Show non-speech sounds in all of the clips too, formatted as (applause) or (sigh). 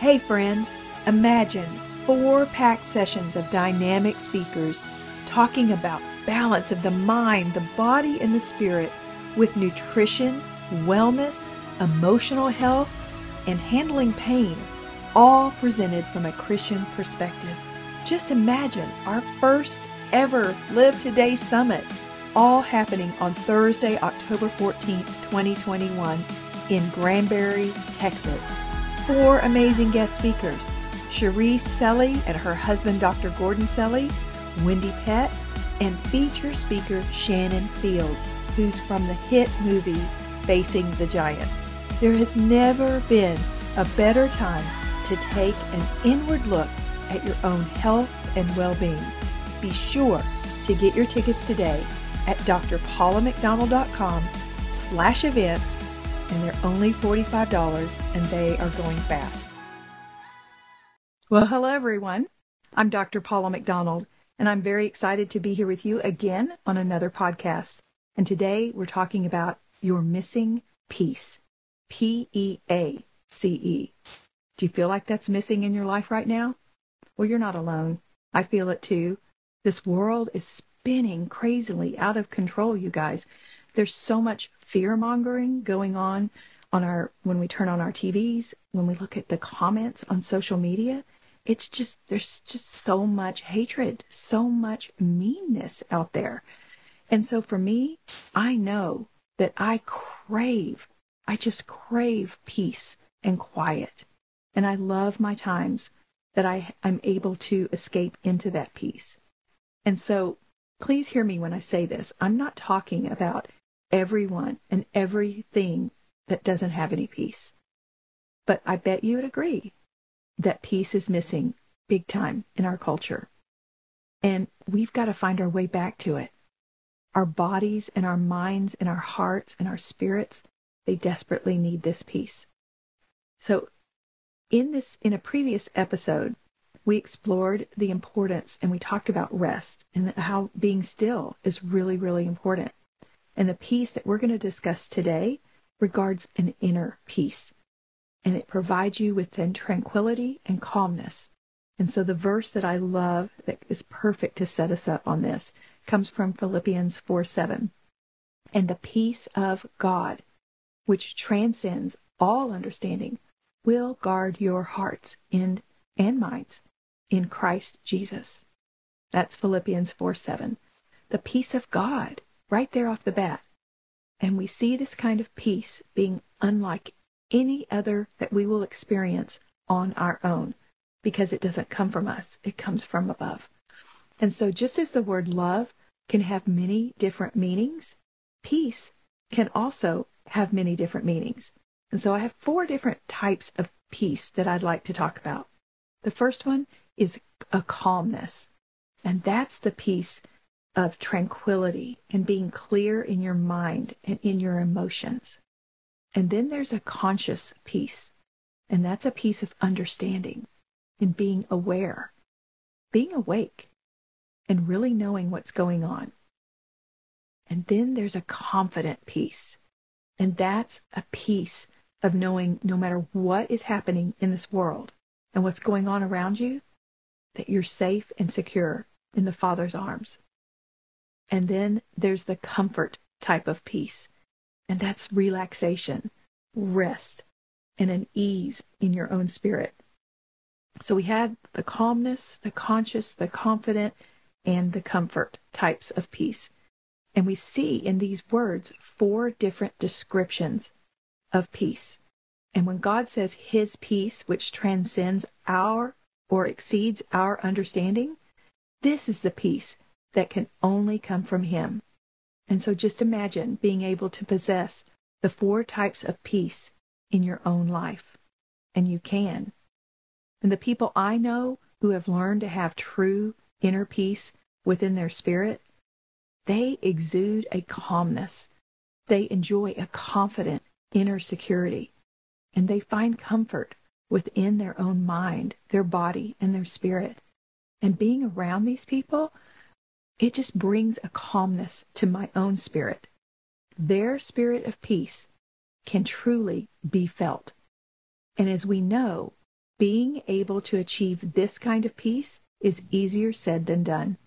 Hey, friends, imagine four packed sessions of dynamic speakers talking about balance of the mind, the body, and the spirit with nutrition, wellness, emotional health, and handling pain, all presented from a Christian perspective. Just imagine our first ever Live Today Summit, all happening on Thursday, October 14th, 2021, in Granbury, Texas. Four amazing guest speakers Cherise Selly and her husband, Dr. Gordon Selly, Wendy Pett, and feature speaker Shannon Fields, who's from the hit movie Facing the Giants. There has never been a better time to take an inward look at your own health and well-being. Be sure to get your tickets today at drpaulamcdonald.com slash events and they're only $45 and they are going fast. Well, hello everyone. I'm Dr. Paula McDonald and I'm very excited to be here with you again on another podcast. And today we're talking about your missing piece. P E A C E. Do you feel like that's missing in your life right now? Well, you're not alone. I feel it too. This world is spinning crazily out of control, you guys. There's so much fear mongering going on on our when we turn on our TVs, when we look at the comments on social media. It's just there's just so much hatred, so much meanness out there. And so for me, I know that I crave, I just crave peace and quiet. And I love my times that I, I'm able to escape into that peace. And so please hear me when I say this. I'm not talking about everyone and everything that doesn't have any peace. But I bet you would agree that peace is missing big time in our culture. And we've got to find our way back to it. Our bodies and our minds and our hearts and our spirits, they desperately need this peace. So in this in a previous episode, we explored the importance and we talked about rest and how being still is really, really important. And the peace that we're going to discuss today regards an inner peace. And it provides you with tranquility and calmness. And so the verse that I love that is perfect to set us up on this comes from Philippians 4 7. And the peace of God, which transcends all understanding, will guard your hearts and, and minds in Christ Jesus. That's Philippians 4 7. The peace of God, right there off the bat. And we see this kind of peace being unlike any other that we will experience on our own because it doesn't come from us, it comes from above. And so, just as the word love can have many different meanings, peace can also have many different meanings. And so, I have four different types of peace that I'd like to talk about. The first one is a calmness, and that's the peace of tranquility and being clear in your mind and in your emotions. And then there's a conscious peace, and that's a peace of understanding and being aware, being awake, and really knowing what's going on. And then there's a confident peace, and that's a peace of knowing no matter what is happening in this world and what's going on around you, that you're safe and secure in the Father's arms. And then there's the comfort type of peace, and that's relaxation, rest, and an ease in your own spirit. So we had the calmness, the conscious, the confident, and the comfort types of peace. And we see in these words four different descriptions of peace. And when God says his peace, which transcends our or exceeds our understanding, this is the peace that can only come from him. And so just imagine being able to possess the four types of peace in your own life. And you can. And the people I know who have learned to have true inner peace within their spirit, they exude a calmness. They enjoy a confident inner security. And they find comfort within their own mind, their body, and their spirit. And being around these people, it just brings a calmness to my own spirit. Their spirit of peace can truly be felt. And as we know, being able to achieve this kind of peace is easier said than done.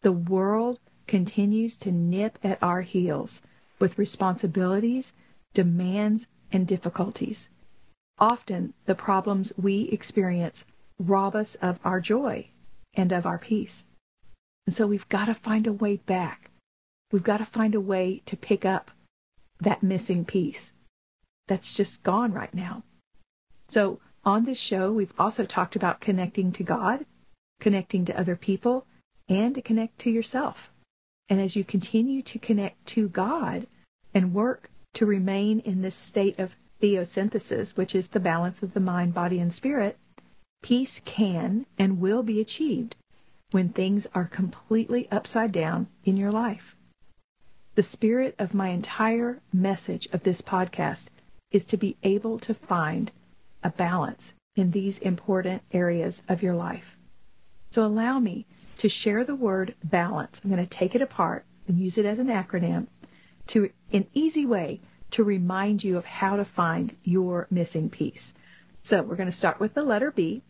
The world continues to nip at our heels with responsibilities, demands, and difficulties. Often the problems we experience rob us of our joy and of our peace. And so we've got to find a way back. We've got to find a way to pick up that missing piece that's just gone right now. So on this show, we've also talked about connecting to God, connecting to other people, and to connect to yourself. And as you continue to connect to God and work to remain in this state of theosynthesis, which is the balance of the mind, body, and spirit, peace can and will be achieved when things are completely upside down in your life. The spirit of my entire message of this podcast is to be able to find a balance in these important areas of your life. So allow me to share the word balance. I'm going to take it apart and use it as an acronym to an easy way to remind you of how to find your missing piece. So we're going to start with the letter B,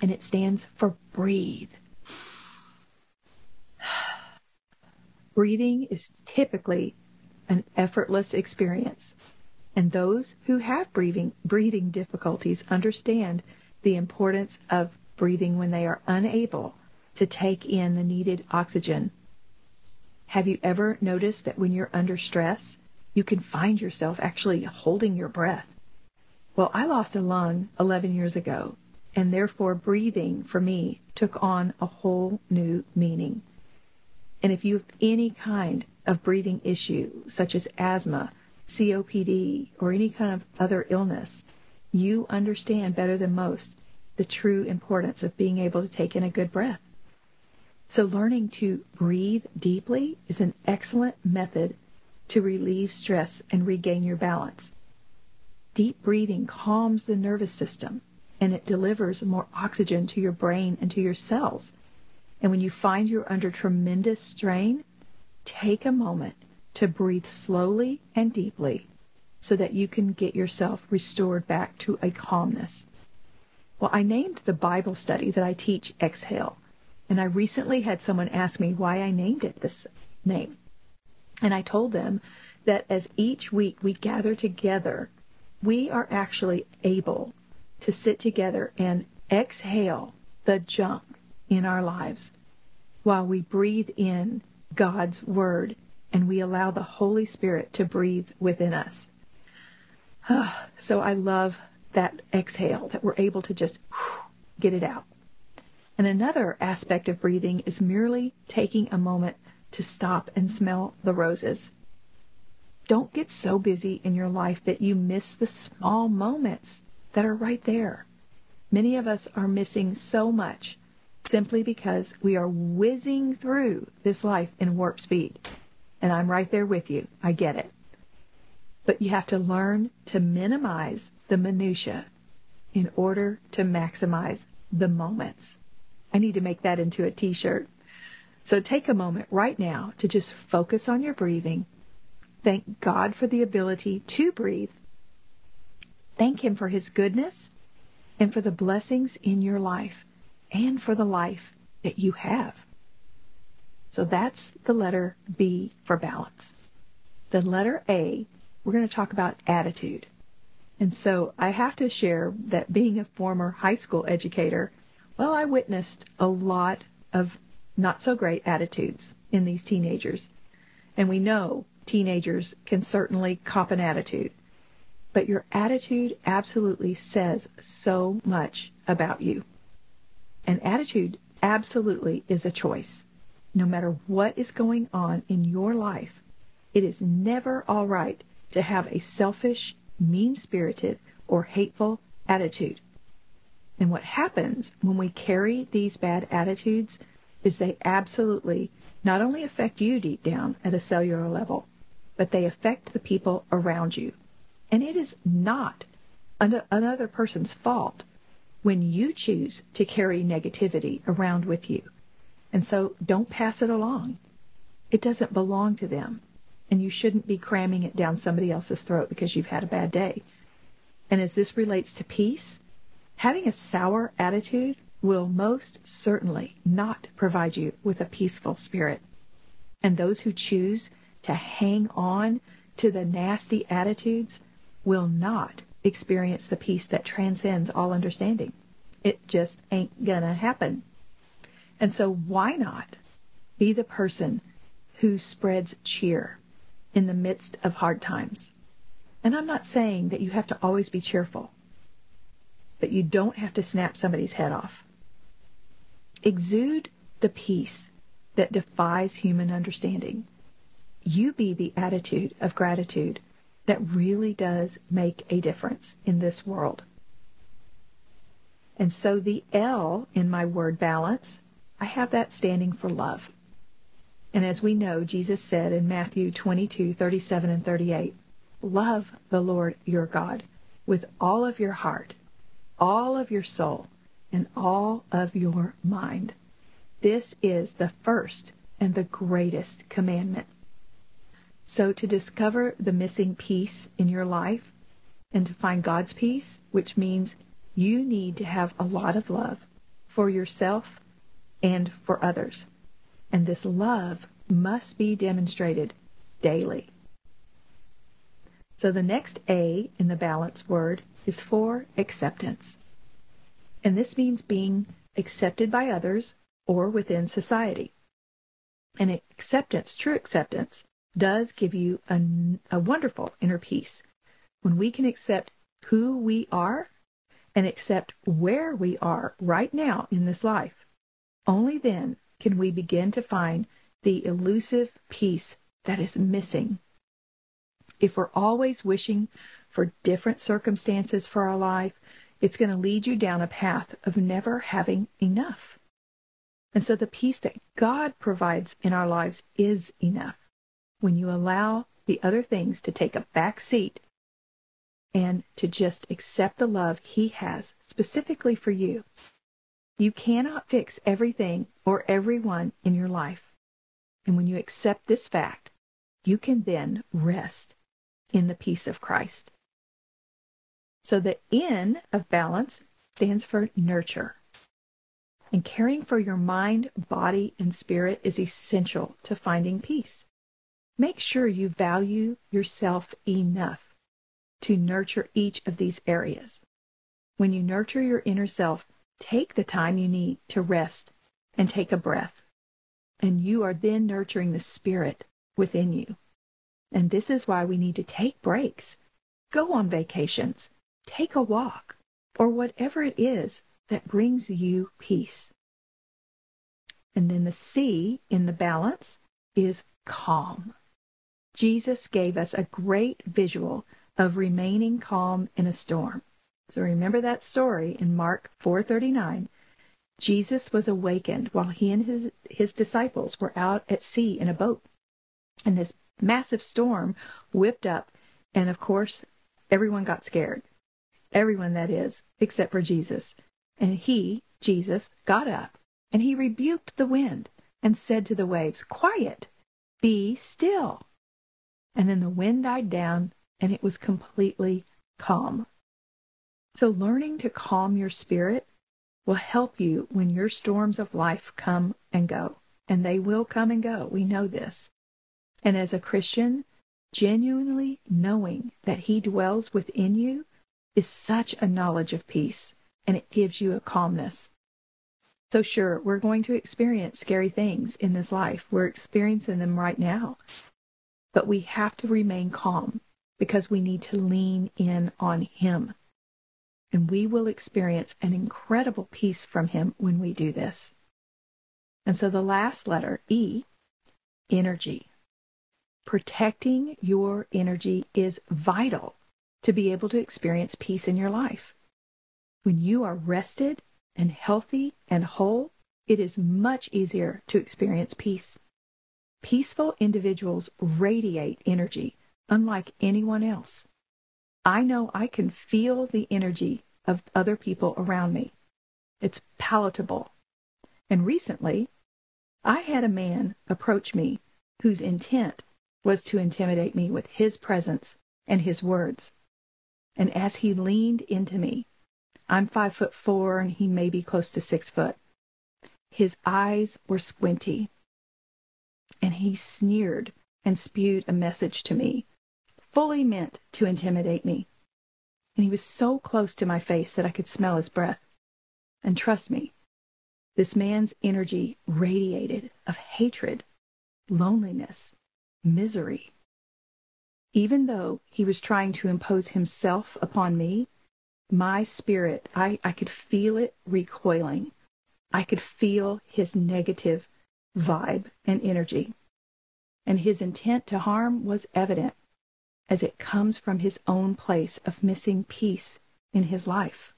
and it stands for breathe. Breathing is typically an effortless experience, and those who have breathing breathing difficulties understand the importance of breathing when they are unable to take in the needed oxygen. Have you ever noticed that when you're under stress, you can find yourself actually holding your breath? Well, I lost a lung 11 years ago, and therefore breathing for me took on a whole new meaning. And if you have any kind of breathing issue, such as asthma, COPD, or any kind of other illness, you understand better than most the true importance of being able to take in a good breath. So, learning to breathe deeply is an excellent method to relieve stress and regain your balance. Deep breathing calms the nervous system and it delivers more oxygen to your brain and to your cells. And when you find you're under tremendous strain, take a moment to breathe slowly and deeply so that you can get yourself restored back to a calmness. Well, I named the Bible study that I teach Exhale and I recently had someone ask me why I named it this name. And I told them that as each week we gather together, we are actually able to sit together and exhale the junk in our lives while we breathe in God's word and we allow the Holy Spirit to breathe within us. (sighs) so I love that exhale that we're able to just (sighs) get it out. And another aspect of breathing is merely taking a moment to stop and smell the roses. Don't get so busy in your life that you miss the small moments that are right there. Many of us are missing so much simply because we are whizzing through this life in warp speed. And I'm right there with you. I get it. But you have to learn to minimize the minutia in order to maximize the moments. I need to make that into a t shirt. So take a moment right now to just focus on your breathing. Thank God for the ability to breathe. Thank Him for His goodness and for the blessings in your life and for the life that you have. So that's the letter B for balance. The letter A, we're going to talk about attitude. And so I have to share that being a former high school educator, well, I witnessed a lot of not so great attitudes in these teenagers. And we know teenagers can certainly cop an attitude. But your attitude absolutely says so much about you. And attitude absolutely is a choice. No matter what is going on in your life, it is never all right to have a selfish, mean spirited, or hateful attitude. And what happens when we carry these bad attitudes is they absolutely not only affect you deep down at a cellular level, but they affect the people around you. And it is not another person's fault when you choose to carry negativity around with you. And so don't pass it along. It doesn't belong to them. And you shouldn't be cramming it down somebody else's throat because you've had a bad day. And as this relates to peace, Having a sour attitude will most certainly not provide you with a peaceful spirit. And those who choose to hang on to the nasty attitudes will not experience the peace that transcends all understanding. It just ain't gonna happen. And so why not be the person who spreads cheer in the midst of hard times? And I'm not saying that you have to always be cheerful, but you don't have to snap somebody's head off. Exude the peace that defies human understanding. You be the attitude of gratitude that really does make a difference in this world. And so the L in my word balance, I have that standing for love. And as we know, Jesus said in Matthew 22, 37 and 38, love the Lord your God with all of your heart, all of your soul, and all of your mind. This is the first and the greatest commandment. So to discover the missing piece in your life and to find God's peace, which means you need to have a lot of love for yourself and for others. And this love must be demonstrated daily. So the next A in the balance word is for acceptance. And this means being accepted by others or within society. And acceptance, true acceptance, does give you a, a wonderful inner peace. When we can accept who we are and accept where we are right now in this life, only then can we begin to find the elusive peace that is missing. If we're always wishing for different circumstances for our life, it's going to lead you down a path of never having enough. And so the peace that God provides in our lives is enough when you allow the other things to take a back seat and to just accept the love He has specifically for you. You cannot fix everything or everyone in your life. And when you accept this fact, you can then rest in the peace of Christ. So the N of balance stands for nurture. And caring for your mind, body, and spirit is essential to finding peace. Make sure you value yourself enough to nurture each of these areas. When you nurture your inner self, take the time you need to rest and take a breath. And you are then nurturing the spirit within you. And this is why we need to take breaks, go on vacations, take a walk, or whatever it is that brings you peace. And then the C in the balance is calm. Jesus gave us a great visual of remaining calm in a storm. So remember that story in Mark 4:39. Jesus was awakened while he and his, his disciples were out at sea in a boat. And this massive storm whipped up, and of course, everyone got scared. Everyone, that is, except for Jesus. And he, Jesus, got up, and he rebuked the wind and said to the waves, Quiet, be still. And then the wind died down and it was completely calm. So, learning to calm your spirit will help you when your storms of life come and go. And they will come and go. We know this. And as a Christian, genuinely knowing that He dwells within you is such a knowledge of peace, and it gives you a calmness. So, sure, we're going to experience scary things in this life. We're experiencing them right now. But we have to remain calm because we need to lean in on Him. And we will experience an incredible peace from Him when we do this. And so the last letter, E, energy. Protecting your energy is vital to be able to experience peace in your life. When you are rested and healthy and whole, it is much easier to experience peace. Peaceful individuals radiate energy unlike anyone else. I know I can feel the energy of other people around me. It's palatable. And recently, I had a man approach me whose intent was to intimidate me with his presence and his words. And as he leaned into me, I'm five foot four and he may be close to six foot. His eyes were squinty, and he sneered and spewed a message to me, fully meant to intimidate me. And he was so close to my face that I could smell his breath. And trust me, this man's energy radiated of hatred, loneliness, misery. Even though he was trying to impose himself upon me, my spirit, I, I could feel it recoiling. I could feel his negative vibe and energy. And his intent to harm was evident as it comes from his own place of missing peace in his life.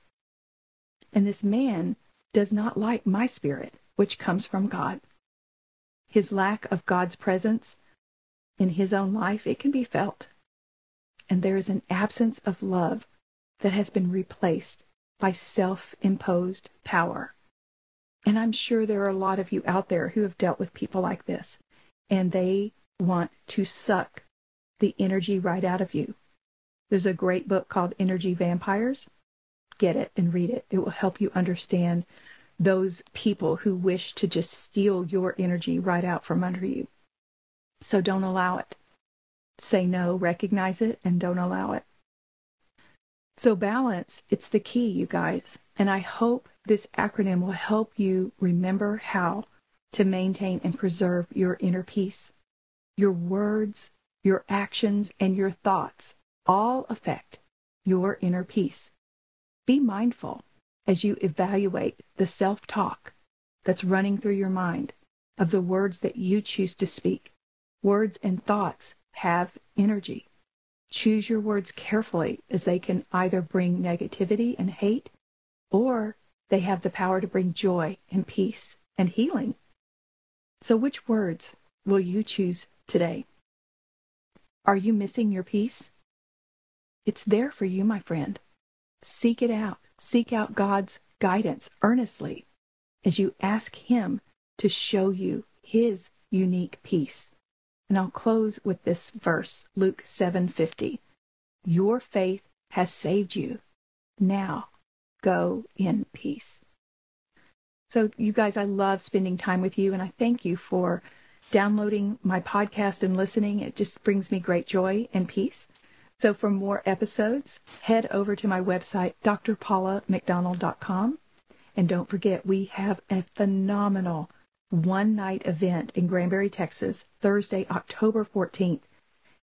And this man does not like my spirit, which comes from God. His lack of God's presence in his own life, it can be felt. And there is an absence of love that has been replaced by self imposed power. And I'm sure there are a lot of you out there who have dealt with people like this, and they want to suck the energy right out of you. There's a great book called Energy Vampires. Get it and read it. It will help you understand those people who wish to just steal your energy right out from under you. So don't allow it. Say no, recognize it, and don't allow it. So balance, it's the key, you guys. And I hope this acronym will help you remember how to maintain and preserve your inner peace. Your words, your actions, and your thoughts all affect your inner peace. Be mindful as you evaluate the self talk that's running through your mind of the words that you choose to speak. Words and thoughts have energy. Choose your words carefully as they can either bring negativity and hate or they have the power to bring joy and peace and healing. So, which words will you choose today? Are you missing your peace? It's there for you, my friend. Seek it out. Seek out God's guidance earnestly as you ask Him to show you His unique peace. And I'll close with this verse, Luke 7:50. Your faith has saved you. Now go in peace. So you guys, I love spending time with you and I thank you for downloading my podcast and listening. It just brings me great joy and peace. So for more episodes, head over to my website, drpaulamcdonald.com. And don't forget, we have a phenomenal one night event in Granbury, Texas, Thursday, October 14th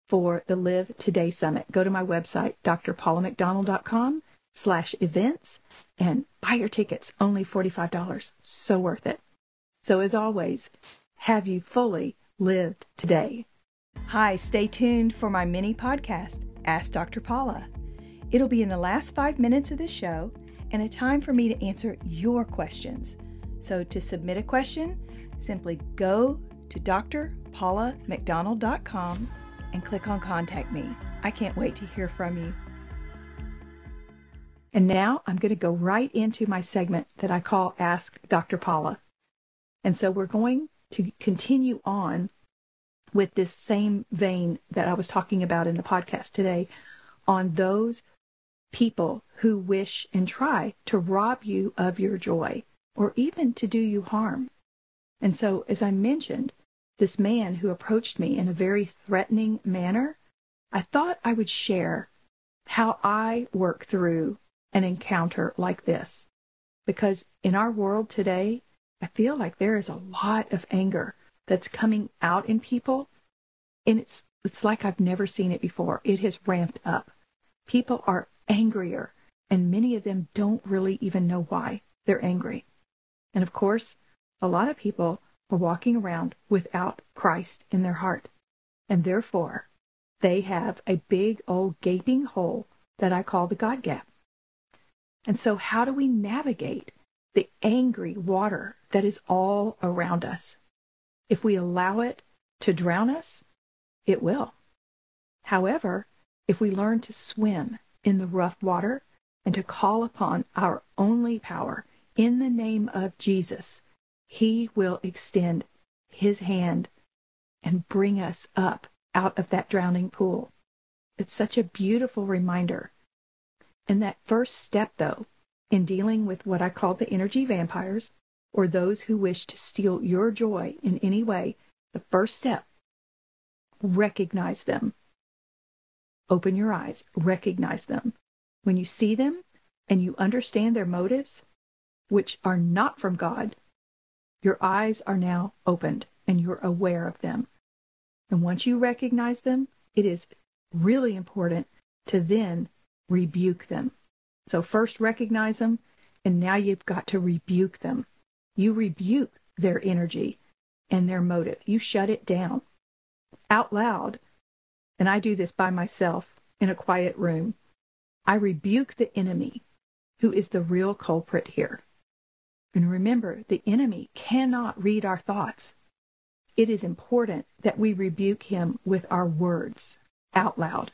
for the Live Today Summit. Go to my website, drpaulamcdonald.com slash events and buy your tickets, only $45. So worth it. So as always, have you fully lived today? Hi, stay tuned for my mini podcast, Ask Dr. Paula. It'll be in the last five minutes of the show and a time for me to answer your questions. So to submit a question, simply go to drpaulamcdonald.com and click on Contact Me. I can't wait to hear from you. And now I'm going to go right into my segment that I call Ask Dr. Paula. And so we're going to continue on with this same vein that I was talking about in the podcast today on those people who wish and try to rob you of your joy or even to do you harm. And so, as I mentioned, this man who approached me in a very threatening manner, I thought I would share how I work through an encounter like this. Because in our world today, I feel like there is a lot of anger that's coming out in people. And it's, it's like I've never seen it before. It has ramped up. People are angrier, and many of them don't really even know why they're angry. And of course, a lot of people are walking around without Christ in their heart. And therefore, they have a big old gaping hole that I call the God gap. And so, how do we navigate the angry water that is all around us? If we allow it to drown us, it will. However, if we learn to swim in the rough water and to call upon our only power in the name of Jesus, He will extend His hand and bring us up out of that drowning pool. It's such a beautiful reminder. And that first step, though, in dealing with what I call the energy vampires or those who wish to steal your joy in any way, the first step, recognize them. Open your eyes, recognize them. When you see them and you understand their motives, which are not from God, your eyes are now opened and you're aware of them. And once you recognize them, it is really important to then rebuke them. So first recognize them, and now you've got to rebuke them. You rebuke their energy and their motive. You shut it down out loud. And I do this by myself in a quiet room. I rebuke the enemy who is the real culprit here. And remember, the enemy cannot read our thoughts. It is important that we rebuke him with our words out loud.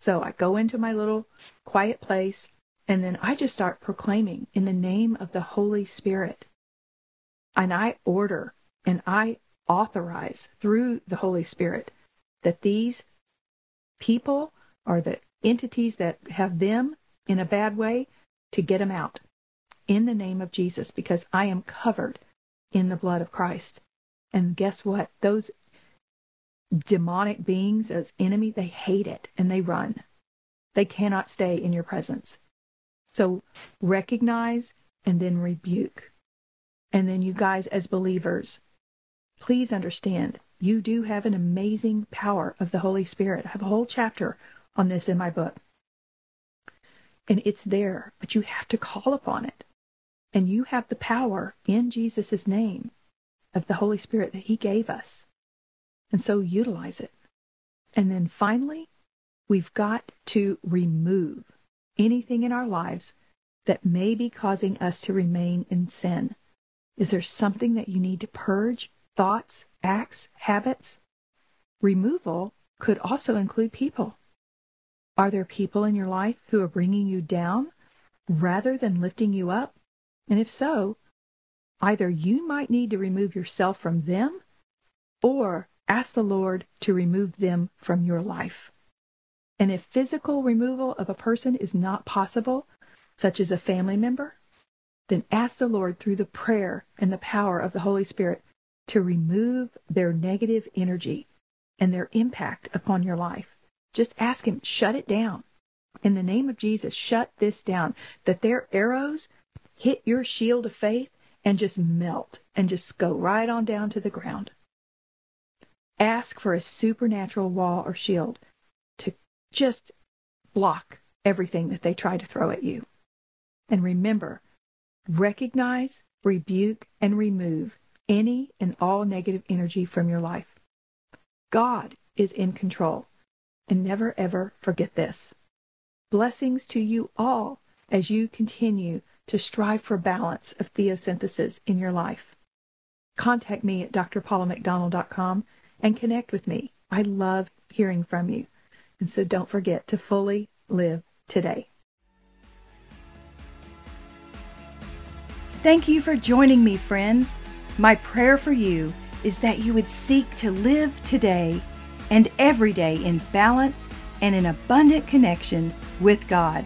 So I go into my little quiet place and then I just start proclaiming in the name of the Holy Spirit. And I order and I authorize through the Holy Spirit that these people or the entities that have them in a bad way to get them out in the name of Jesus because I am covered in the blood of Christ. And guess what? Those demonic beings as enemy, they hate it and they run. They cannot stay in your presence. So recognize and then rebuke. And then you guys as believers, please understand you do have an amazing power of the Holy Spirit. I have a whole chapter on this in my book. And it's there, but you have to call upon it. And you have the power in Jesus' name of the Holy Spirit that He gave us. And so utilize it. And then finally, we've got to remove anything in our lives that may be causing us to remain in sin. Is there something that you need to purge? Thoughts, acts, habits? Removal could also include people. Are there people in your life who are bringing you down rather than lifting you up? And if so, either you might need to remove yourself from them or ask the Lord to remove them from your life. And if physical removal of a person is not possible, such as a family member, then ask the Lord through the prayer and the power of the Holy Spirit to remove their negative energy and their impact upon your life. Just ask Him, shut it down. In the name of Jesus, shut this down, that their arrows hit your shield of faith and just melt and just go right on down to the ground. Ask for a supernatural wall or shield to just block everything that they try to throw at you. And remember, recognize, rebuke, and remove any and all negative energy from your life. God is in control. And never ever forget this. Blessings to you all as you continue to strive for balance of theosynthesis in your life. Contact me at drpaulamcdonald.com and connect with me. I love hearing from you. And so don't forget to fully live today. Thank you for joining me, friends. My prayer for you is that you would seek to live today and every day in balance and in abundant connection with God.